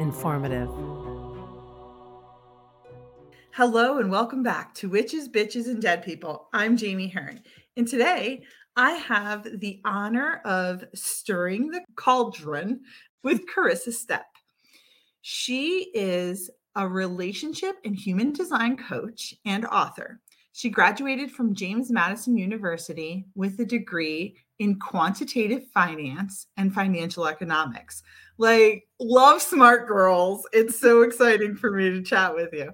informative. Hello, and welcome back to Witches, Bitches, and Dead People. I'm Jami Hearn, and today I have the honor of stirring the cauldron with Corissa Stepp. She is a relationship and human design coach and author. She graduated from James Madison University with a degree in quantitative finance and financial economics. Like, love smart girls. It's so exciting for me to chat with you.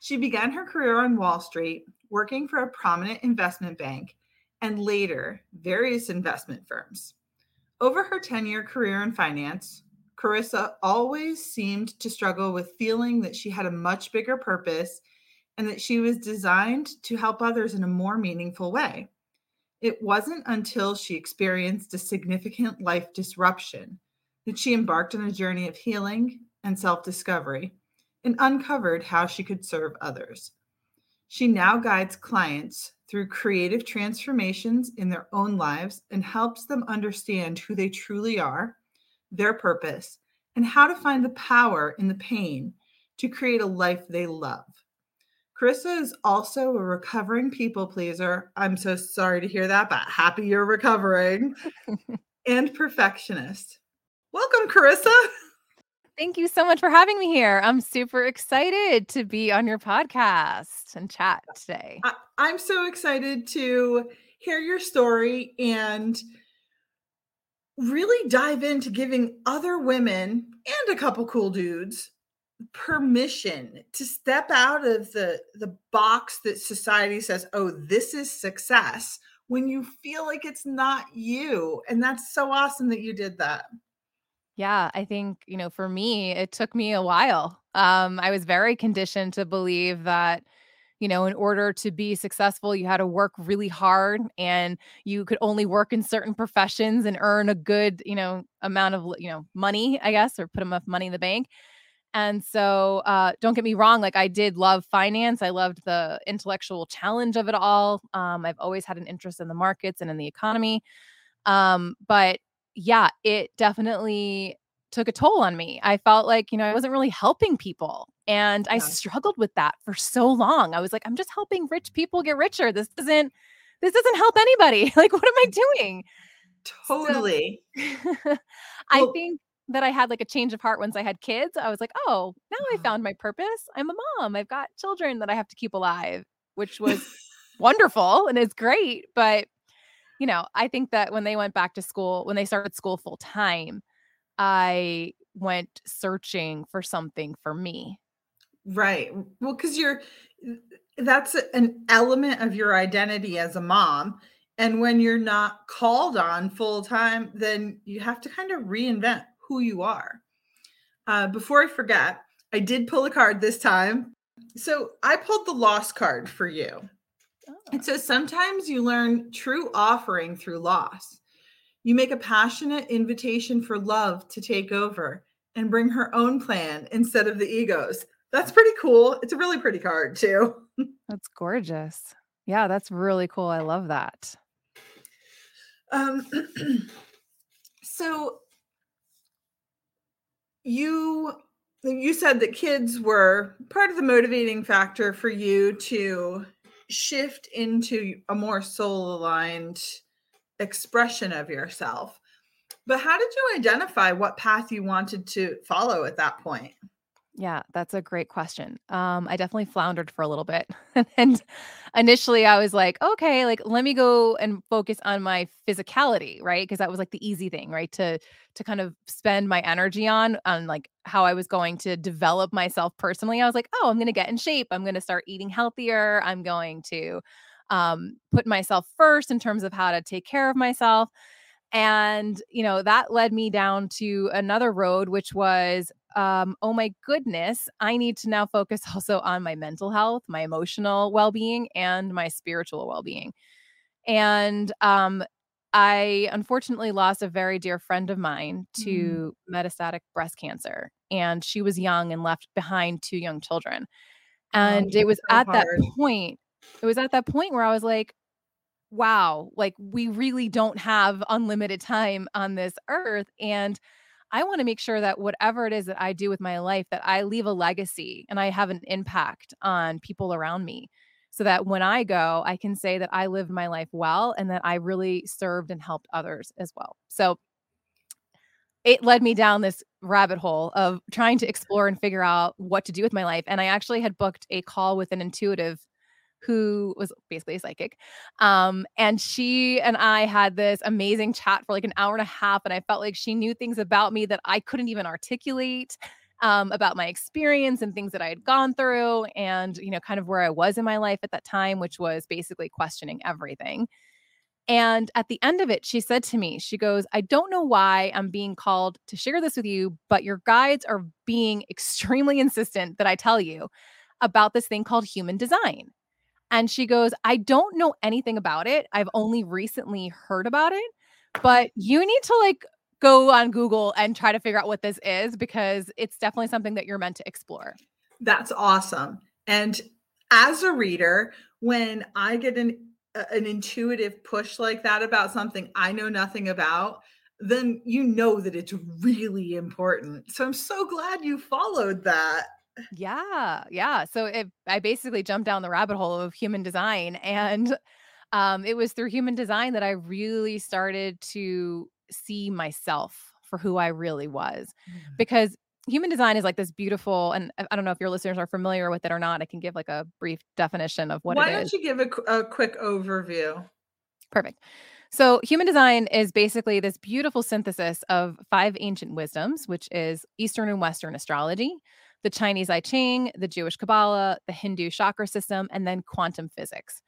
She began her career on Wall Street, working for a prominent investment bank and later various investment firms. Over her 10 year career in finance, Corissa always seemed to struggle with feeling that she had a much bigger purpose and that she was designed to help others in a more meaningful way. It wasn't until she experienced a significant life disruption that she embarked on a journey of healing and self discovery and uncovered how she could serve others. She now guides clients through creative transformations in their own lives and helps them understand who they truly are their purpose, and how to find the power in the pain to create a life they love. Corissa is also a recovering people pleaser. I'm so sorry to hear that, but happy you're recovering and perfectionist. Welcome, Corissa. Thank you so much for having me here. I'm super excited to be on your podcast and chat today. I, am so excited to hear your story and really dive into giving other women and a couple cool dudes permission to step out of the the box that society says oh this is success when you feel like it's not you and that's so awesome that you did that yeah i think you know for me it took me a while um i was very conditioned to believe that you know, in order to be successful, you had to work really hard and you could only work in certain professions and earn a good, you know, amount of, you know, money, I guess, or put enough money in the bank. And so, uh, don't get me wrong, like I did love finance. I loved the intellectual challenge of it all. Um, I've always had an interest in the markets and in the economy. Um, but yeah, it definitely took a toll on me. I felt like, you know, I wasn't really helping people. And yeah. I struggled with that for so long. I was like, I'm just helping rich people get richer. This doesn't this doesn't help anybody. Like what am I doing? Totally. So, I well, think that I had like a change of heart once I had kids. I was like, "Oh, now I uh-huh. found my purpose. I'm a mom. I've got children that I have to keep alive," which was wonderful and it's great, but you know, I think that when they went back to school, when they started school full time, I went searching for something for me. Right. Well, because you're that's an element of your identity as a mom. And when you're not called on full time, then you have to kind of reinvent who you are. Uh, before I forget, I did pull a card this time. So I pulled the loss card for you. Oh. It says sometimes you learn true offering through loss. You make a passionate invitation for love to take over and bring her own plan instead of the egos. That's pretty cool. It's a really pretty card, too. That's gorgeous. Yeah, that's really cool. I love that. Um so you you said that kids were part of the motivating factor for you to shift into a more soul aligned expression of yourself. But how did you identify what path you wanted to follow at that point? Yeah, that's a great question. Um, I definitely floundered for a little bit. and initially I was like, okay, like let me go and focus on my physicality, right? Because that was like the easy thing, right? To to kind of spend my energy on on like how I was going to develop myself personally. I was like, oh, I'm gonna get in shape. I'm gonna start eating healthier. I'm going to um, put myself first in terms of how to take care of myself. And, you know, that led me down to another road, which was um, oh my goodness, I need to now focus also on my mental health, my emotional well being, and my spiritual well being. And um, I unfortunately lost a very dear friend of mine Mm. to metastatic breast cancer. And she was young and left behind two young children. Oh, And it was so at that point, it was at that point where I was like, wow, like we really don't have unlimited time on this earth. And I want to make sure that whatever it is that I do with my life, that I leave a legacy and I have an impact on people around me. So that when I go, I can say that I lived my life well and that I really served and helped others as well. So it led me down this rabbit hole of trying to explore and figure out what to do with my life. And I actually had booked a call with an intuitive who was basically a psychic. Um, and she and I had this amazing chat for like an hour and a half. And I felt like she knew things about me that I couldn't even articulate um, about my experience and things that I had gone through and, you know, kind of where I was in my life at that time, which was basically questioning everything. And at the end of it, she said to me, she goes, I don't know why I'm being called to share this with you, but your guides are being extremely insistent that I tell you about this thing called human design. And she goes, I don't know anything about it. I've only recently heard about it, but you need to like go on Google and try to figure out what this is because it's definitely something that you're meant to explore. That's awesome. And as a reader, when I get an uh, an intuitive push like that about something I know nothing about, then you know that it's really important. So I'm so glad you followed that. Yeah, yeah. So it, I basically jumped down the rabbit hole of human design, and um, it was through human design that I really started to see myself for who I really was. Because human design is like this beautiful, and I don't know if your listeners are familiar with it or not. I can give like a brief definition of what it is. Why don't you give a, a quick overview? Perfect. So, human design is basically this beautiful synthesis of five ancient wisdoms, which is Eastern and Western astrology, the Chinese I Ching, the Jewish Kabbalah, the Hindu chakra system, and then quantum physics.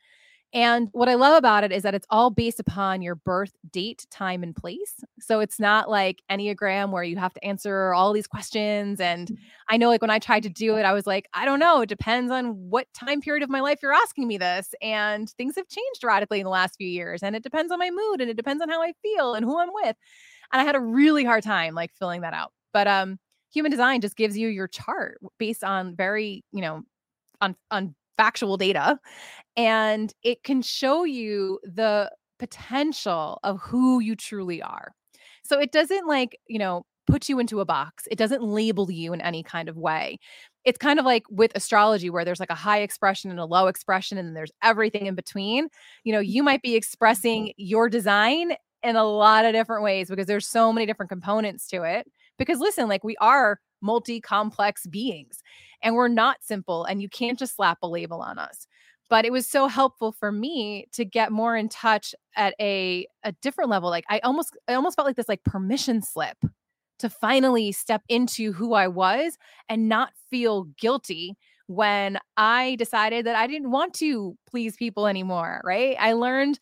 And what I love about it is that it's all based upon your birth date, time, and place. So it's not like Enneagram where you have to answer all these questions. And I know, like, when I tried to do it, I was like, I don't know. It depends on what time period of my life you're asking me this. And things have changed radically in the last few years. And it depends on my mood and it depends on how I feel and who I'm with. And I had a really hard time like filling that out. But um, human design just gives you your chart based on very, you know, on on factual data and it can show you the potential of who you truly are. So it doesn't like, you know, put you into a box. It doesn't label you in any kind of way. It's kind of like with astrology where there's like a high expression and a low expression and there's everything in between. You know, you might be expressing your design in a lot of different ways because there's so many different components to it. Because listen, like we are multi-complex beings and we're not simple and you can't just slap a label on us. But it was so helpful for me to get more in touch at a a different level like i almost i almost felt like this like permission slip to finally step into who i was and not feel guilty when i decided that i didn't want to please people anymore right? I learned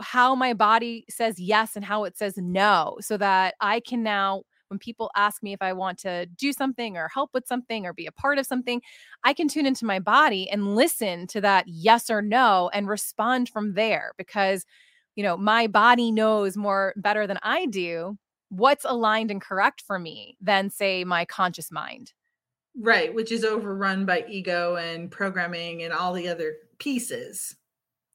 how my body says yes and how it says no so that i can now when people ask me if I want to do something or help with something or be a part of something, I can tune into my body and listen to that yes or no and respond from there because you know, my body knows more better than I do what's aligned and correct for me than say my conscious mind. Right, which is overrun by ego and programming and all the other pieces.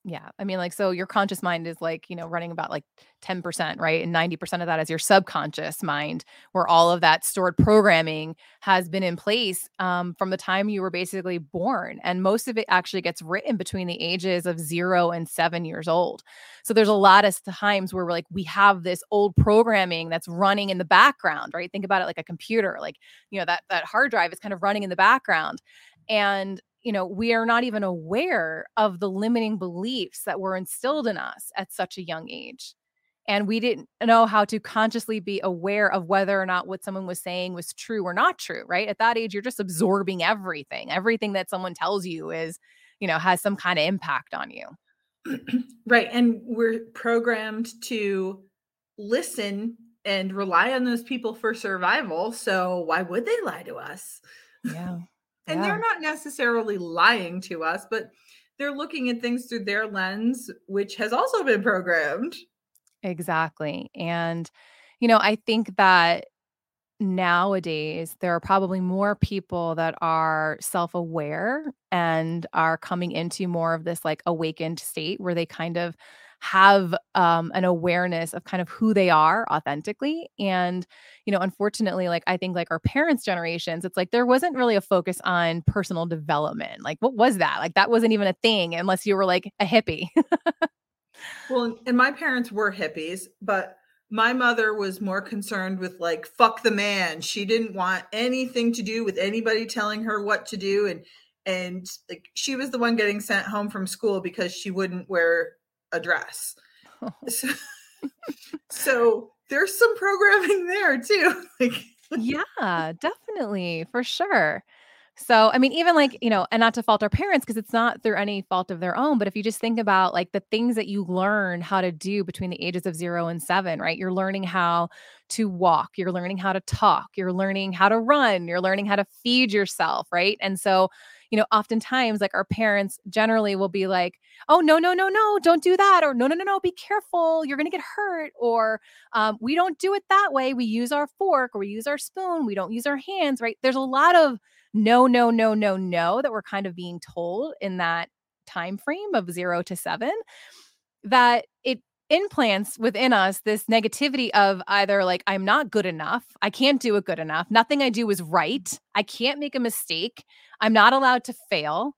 Yeah. I mean, like, so your conscious mind is like, you know, running about like 10%, right? And 90% of that is your subconscious mind, where all of that stored programming has been in place um, from the time you were basically born. And most of it actually gets written between the ages of zero and seven years old. So there's a lot of times where we're like, we have this old programming that's running in the background, right? Think about it like a computer, like, you know, that, that hard drive is kind of running in the background. And you know, we are not even aware of the limiting beliefs that were instilled in us at such a young age. And we didn't know how to consciously be aware of whether or not what someone was saying was true or not true, right? At that age, you're just absorbing everything. Everything that someone tells you is, you know, has some kind of impact on you. right. And we're programmed to listen and rely on those people for survival. So why would they lie to us? Yeah. And yeah. they're not necessarily lying to us, but they're looking at things through their lens, which has also been programmed. Exactly. And, you know, I think that nowadays there are probably more people that are self-aware and are coming into more of this like awakened state where they kind of have um, an awareness of kind of who they are authentically and you know unfortunately like i think like our parents generations it's like there wasn't really a focus on personal development like what was that? Like that wasn't even a thing unless you were like a hippie. Well and my parents were hippies but my mother was more concerned with like fuck the man. She didn't want anything to do with anybody telling her what to do and and like she was the one getting sent home from school because she wouldn't wear a dress so, so there's some programming there too like yeah definitely for sure so, I mean, even like, you know, and not to fault our parents because it's not through any fault of their own, but if you just think about like the things that you learn how to do between the ages of zero and seven, right? You're learning how to walk, you're learning how to talk, you're learning how to run, you're learning how to feed yourself, right? And so, you know, oftentimes like our parents generally will be like, oh, no, no, no, no, don't do that. Or no, no, no, no, be careful. You're going to get hurt. Or um, we don't do it that way. We use our fork or we use our spoon. We don't use our hands, right? There's a lot of no, no, no, no, no that we're kind of being told in that time frame of zero to seven that it implants within us this negativity of either like I'm not good enough, I can't do it good enough, nothing I do is right, I can't make a mistake, I'm not allowed to fail,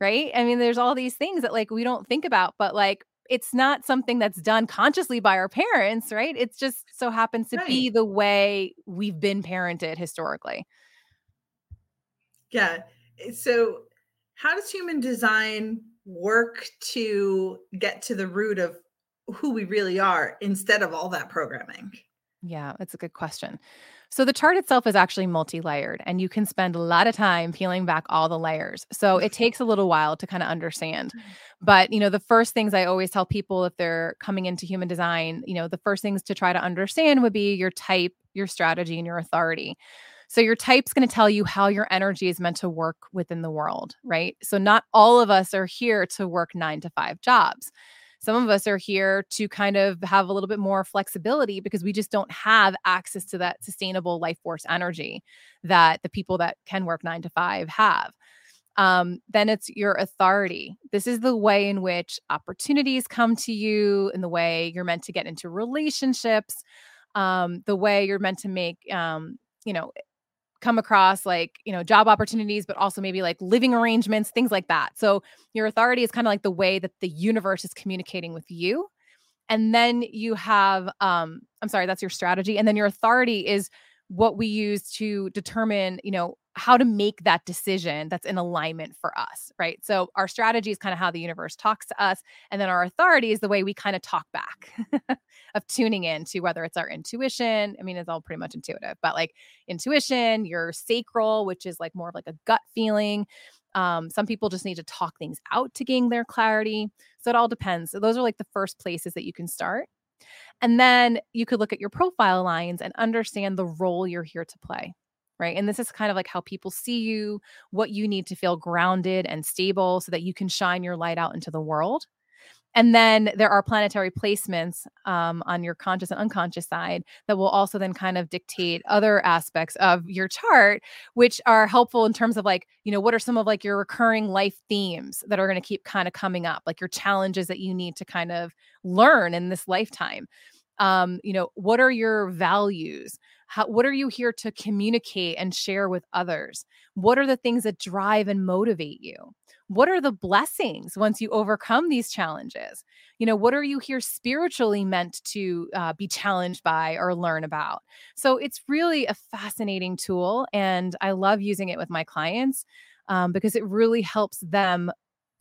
right? I mean there's all these things that like we don't think about but like it's not something that's done consciously by our parents, right? It just so happens to right. be the way we've been parented historically. Yeah. Eh, so, how does human design work to get to the root of who we really are instead of all that programming? Yeah, that's a good question. So the chart itself is actually multi-layered and you can spend a lot of time peeling back all the layers. So it takes a little while to kind of understand. But, you know, the first things I always tell people if they're coming into human design, you know, the first things to try to understand would be your type, your strategy and your authority. So your type's going to tell you how your energy is meant to work within the world, right? So not all of us are here to work 9 to 5 jobs. Some of us are here to kind of have a little bit more flexibility because we just don't have access to that sustainable life force energy that the people that can work 9 to 5 have. Um, then it's your authority. This is the way in which opportunities come to you, and the way you're meant to get into relationships, um, the way you're meant to make, um, you know, come across like, you know, job opportunities, but also maybe like living arrangements, things like that. So your authority is kind of like the way that the universe is communicating with you. And then you have, um, I'm sorry, that's your strategy. And then your authority is what we use to determine, you know, how to make that decision that's in alignment for us, right? So our strategy is kind of how the universe talks to us, and then our authority is the way we kind of talk back of tuning in to whether it's our intuition. I mean, it's all pretty much intuitive, but like intuition, your sacral, which is like more of like a gut feeling. Um, some people just need to talk things out to gain their clarity. So it all depends. So those are like the first places that you can start. And then you could look at your profile lines and understand the role you're here to play right? And this is kind of like how people see you, what you need to feel grounded and stable so that you can shine your light out into the world. And then there are planetary placements um, on your conscious and unconscious side that will also then kind of dictate other aspects of your chart, which are helpful in terms of like, you know, what are some of like your recurring life themes that are going to keep kind of coming up, like your challenges that you need to kind of learn in this lifetime. Um, you know, what are your values? How, what are you here to communicate and share with others? What are the things that drive and motivate you? What are the blessings once you overcome these challenges? You know, what are you here spiritually meant to uh, be challenged by or learn about? So it's really a fascinating tool. And I love using it with my clients um, because it really helps them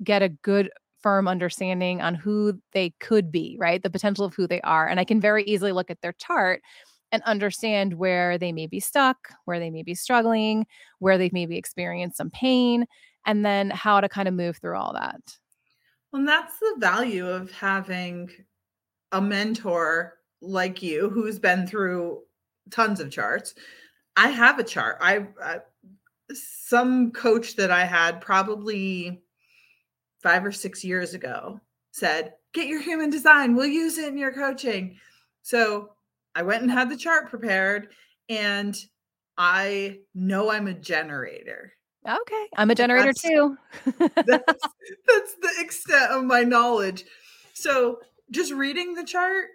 get a good firm understanding on who they could be, right? The potential of who they are. And I can very easily look at their chart and understand where they may be stuck, where they may be struggling, where they've maybe experienced some pain, and then how to kind of move through all that. Well, that's the value of having a mentor like you who's been through tons of charts. I have a chart. I, I uh, some coach that I had probably five or six years ago said, "Get your human design. We'll use it in your coaching." So I went and had the chart prepared, and I know I'm a generator. Okay, I'm a generator that's, too. that's, that's the extent of my knowledge. So just reading the chart,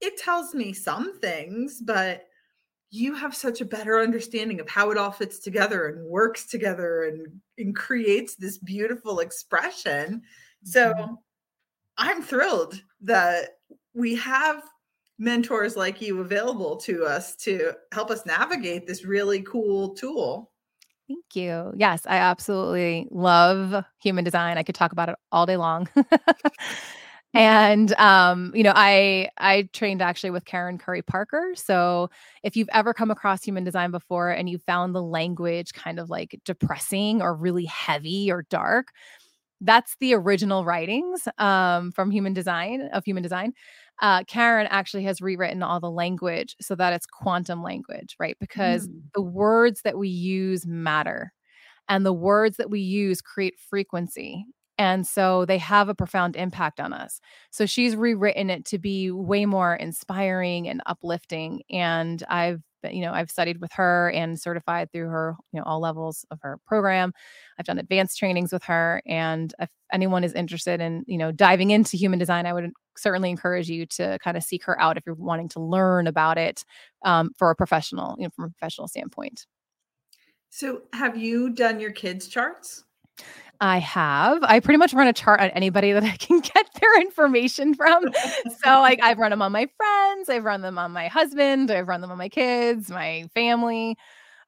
it tells me some things, but you have such a better understanding of how it all fits together and works together and, and creates this beautiful expression. So mm-hmm. I'm thrilled that we have mentors like you available to us to help us navigate this really cool tool. Thank you. Yes, I absolutely love human design. I could talk about it all day long. and um, you know, I I trained actually with Karen Curry Parker. So if you've ever come across human design before and you found the language kind of like depressing or really heavy or dark, that's the original writings um, from human design of human design uh, Karen actually has rewritten all the language so that it's quantum language, right? Because mm. the words that we use matter and the words that we use create frequency. And so they have a profound impact on us. So she's rewritten it to be way more inspiring and uplifting. And I've you know i've studied with her and certified through her you know all levels of her program i've done advanced trainings with her and if anyone is interested in you know diving into human design i would certainly encourage you to kind of seek her out if you're wanting to learn about it um, for a professional you know from a professional standpoint so have you done your kids charts I have. I pretty much run a chart on anybody that I can get their information from. so like I've run them on my friends, I've run them on my husband, I've run them on my kids, my family.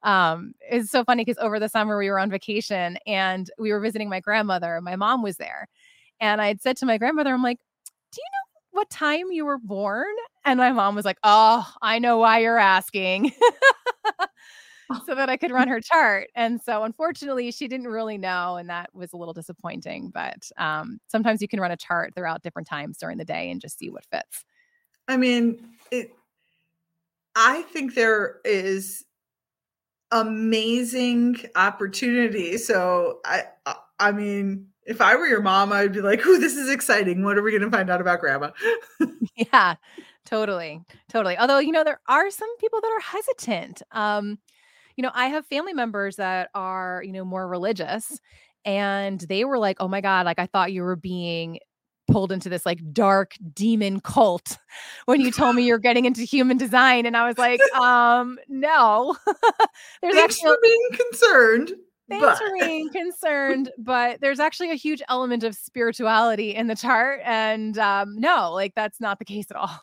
Um, it's so funny because over the summer we were on vacation and we were visiting my grandmother. My mom was there. And I had said to my grandmother, I'm like, do you know what time you were born? And my mom was like, Oh, I know why you're asking. so that I could run her chart. And so unfortunately, she didn't really know. And that was a little disappointing. But um, sometimes you can run a chart throughout different times during the day and just see what fits. I mean, it, I think there is amazing opportunity. So I, I mean, if I were your mom, I'd be like, "Oh, this is exciting! What are we going to find out about Grandma?" yeah, totally, totally. Although you know, there are some people that are hesitant. Um, you know, I have family members that are, you know, more religious and they were like, "Oh my god, like I thought you were being pulled into this like dark demon cult when you told me you're getting into human design and I was like, um, no. there's Thanks actually for being concerned. Thanks but. for being concerned, but there's actually a huge element of spirituality in the chart. And um, no, like that's not the case at all.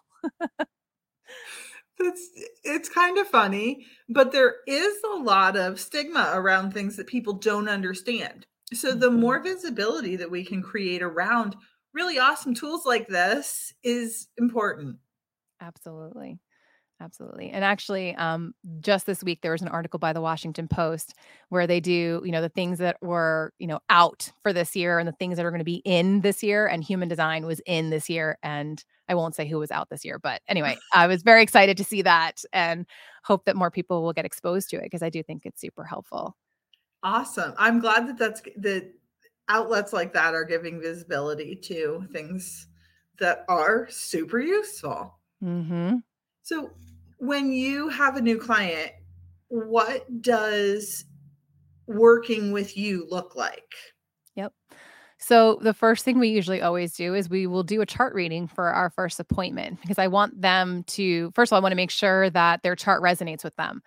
It's it's kind of funny, but there is a lot of stigma around things that people don't understand. So the mm-hmm. more visibility that we can create around really awesome tools like this is important. Absolutely. Absolutely. And actually, um, just this week, there was an article by the Washington Post where they do, you know, the things that were, you know, out for this year and the things that are going to be in this year. And human design was in this year. And I won't say who was out this year, but anyway, I was very excited to see that and hope that more people will get exposed to it because I do think it's super helpful. Awesome. I'm glad that that's that outlets like that are giving visibility to things that are super useful. Mm-hmm. So, when you have a new client, what does working with you look like? Yep. So, the first thing we usually always do is we will do a chart reading for our first appointment because I want them to, first of all, I want to make sure that their chart resonates with them.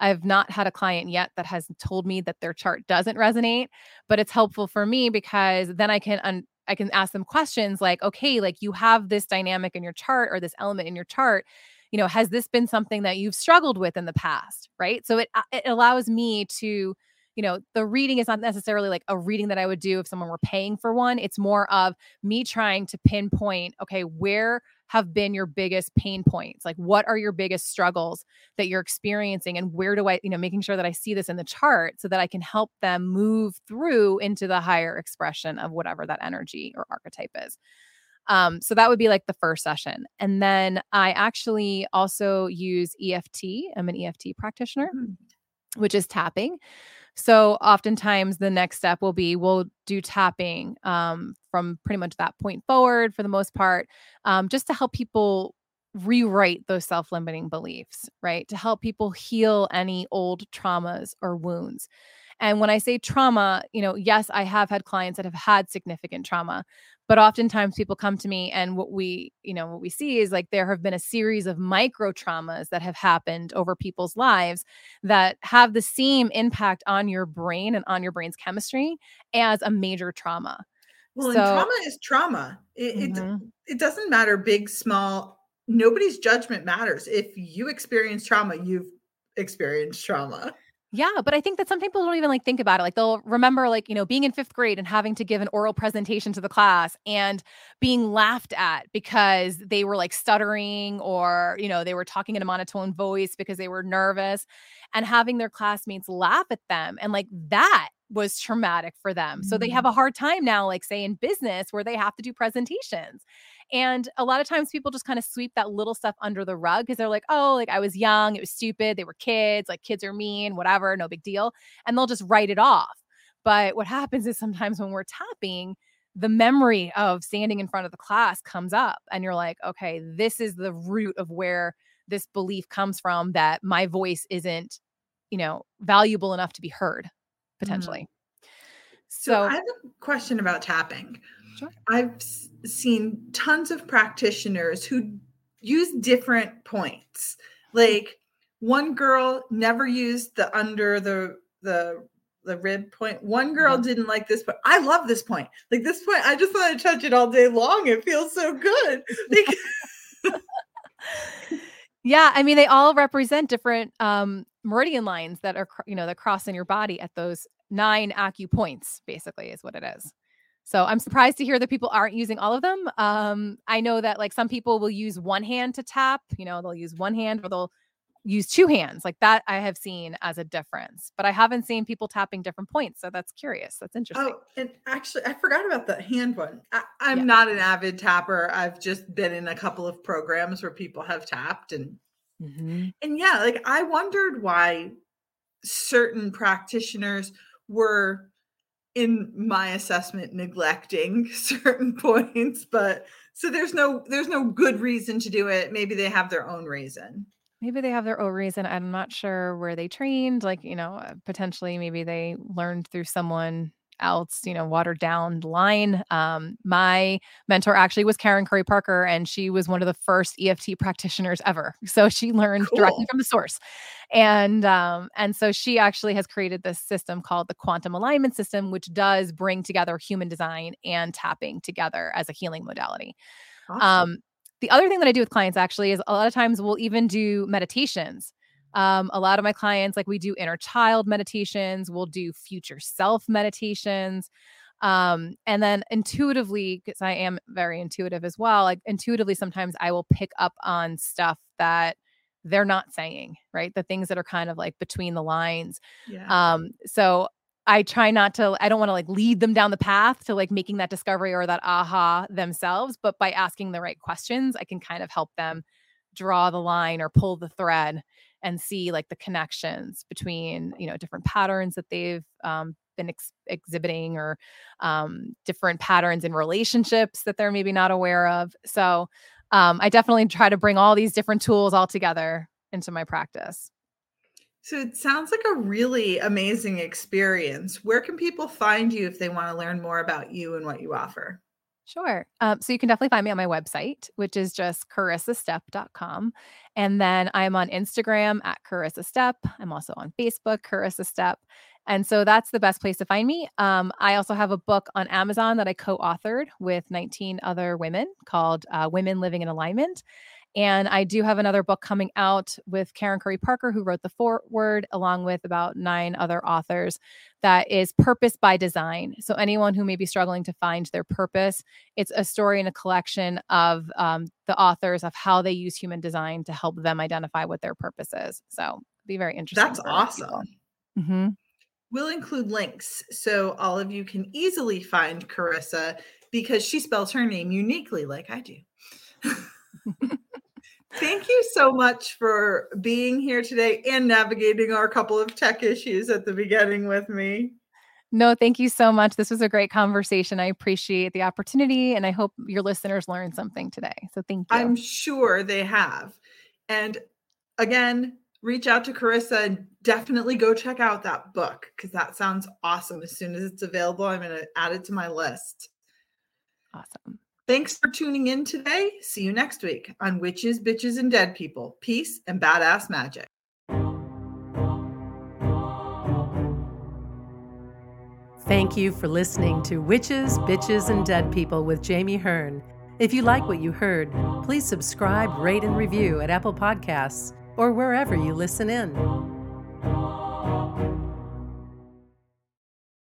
I've not had a client yet that has told me that their chart doesn't resonate, but it's helpful for me because then I can un- I can ask them questions like, okay, like you have this dynamic in your chart or this element in your chart you know has this been something that you've struggled with in the past? Right? So it uh, it allows me to you know the reading is not necessarily like a reading that i would do if someone were paying for one. It's more of me trying to pinpoint okay where have been your biggest pain points? Like what are your biggest struggles that you're experiencing? And where do i you know making sure that i see this in the chart so that i can help them move through into the higher expression of whatever that energy or archetype is Um, so that would be like the first session. And then I actually also use EFT. I'm an EFT practitioner, mm-hmm. which is tapping. So oftentimes the next step will be we'll do tapping um, from pretty much that point forward for the most part, um, just to help people rewrite those self limiting beliefs, right? To help people heal any old traumas or wounds. And when I say trauma, you know, yes, I have had clients that have had significant trauma, but oftentimes people come to me and what we, you know, what we see is like there have been a series of micro traumas that have happened over people's lives that have the same impact on your brain and on your brain's chemistry as a major trauma. Well, so, trauma is trauma. It, mm-hmm. it it doesn't matter big, small. Nobody's judgment matters. If you experience trauma, you've experienced trauma. Yeah, but I think that some people don't even like think about it. Like they'll remember like, you know, being in 5th grade and having to give an oral presentation to the class and being laughed at because they were like stuttering or, you know, they were talking in a monotone voice because they were nervous and having their classmates laugh at them and like that was traumatic for them. So they have mm. a hard time now like say in business where they have to do presentations. And a lot of times people just kind of sweep that little stuff under the rug because they're like, oh, like I was young, it was stupid, they were kids, like kids are mean, whatever, no big deal. And they'll just write it off. But what happens is sometimes when we're tapping, the memory of standing in front of the class comes up and you're like, okay, this is the root of where this belief comes from that my voice isn't, you know, valuable enough to be heard mm. Potentially. Mm. So, so I have a question about tapping. Sure. I've seen tons of practitioners who use different points. Like one girl never used the under the the the rib point. One girl mm-hmm. didn't like this, but I love this point. Like this point, I just want to touch it all day long. It feels so good. yeah, I mean, they all represent different um, meridian lines that are, you know, that cross in your body at those nine acupoints. Basically, is what it is. So I'm surprised to hear that people aren't using all of them. Um, I know that like some people will use one hand to tap, you know, they'll use one hand or they'll use two hands. Like that I have seen as a difference, but I haven't seen people tapping different points. So that's curious. That's interesting. Oh, and actually, I forgot about the hand one. I, am yeah. not an avid tapper. I've just been in a couple of programs where people have tapped and mm-hmm. and yeah, like I wondered why certain practitioners were in my assessment neglecting certain points but so there's no there's no good reason to do it maybe they have their own reason maybe they have their own reason i'm not sure where they trained like you know uh, potentially maybe they learned through someone else, you know, watered down line. Um, my mentor actually was Karen Curry Parker, and she was one of the first EFT practitioners ever. So she learned cool. directly from the source. And um, and so she actually has created this system called the quantum alignment system, which does bring together human design and tapping together as a healing modality. Awesome. Um, the other thing that I do with clients actually is a lot of times we'll even do meditations. Um, a lot of my clients, like we do inner child meditations, we'll do future self meditations. Um, and then intuitively, because I am very intuitive as well, like intuitively, sometimes I will pick up on stuff that they're not saying, right? The things that are kind of like between the lines. Yeah. Um, so I try not to, I don't want to like lead them down the path to like making that discovery or that aha themselves, but by asking the right questions, I can kind of help them draw the line or pull the thread and see like the connections between you know different patterns that they've um, been ex- exhibiting or um, different patterns in relationships that they're maybe not aware of. So um, i definitely try to bring all these different tools all together into my practice so it sounds like a really amazing experience where can people find you if they want to learn more about you and what you offer Sure. Um, so you can definitely find me on my website, which is just corissastepp.com. And then I'm on Instagram at Corissa Stepp. I'm also on Facebook, Corissa Stepp. And so that's the best place to find me. Um, I also have a book on Amazon that I co authored with 19 other women called uh, Women Living in Alignment. And I do have another book coming out with Karen Curry Parker, who wrote the foreword, along with about nine other authors, that is Purpose by Design. So, anyone who may be struggling to find their purpose, it's a story and a collection of um, the authors of how they use human design to help them identify what their purpose is. So, be very interesting. That's awesome. Mm-hmm. We'll include links so all of you can easily find Corissa because she spells her name uniquely like I do. Thank you so much for being here today and navigating our couple of tech issues at the beginning with me. No, thank you so much. This was a great conversation. I appreciate the opportunity and I hope your listeners learned something today. So thank you. I'm sure they have. And again, reach out to Corissa and definitely go check out that book because that sounds awesome. As soon as it's available, I'm going to add it to my list. Awesome. Thanks for tuning in today. See you next week on Witches, Bitches, and Dead People Peace and Badass Magic. Thank you for listening to Witches, Bitches, and Dead People with Jami Hearn. If you like what you heard, please subscribe, rate, and review at Apple Podcasts or wherever you listen in.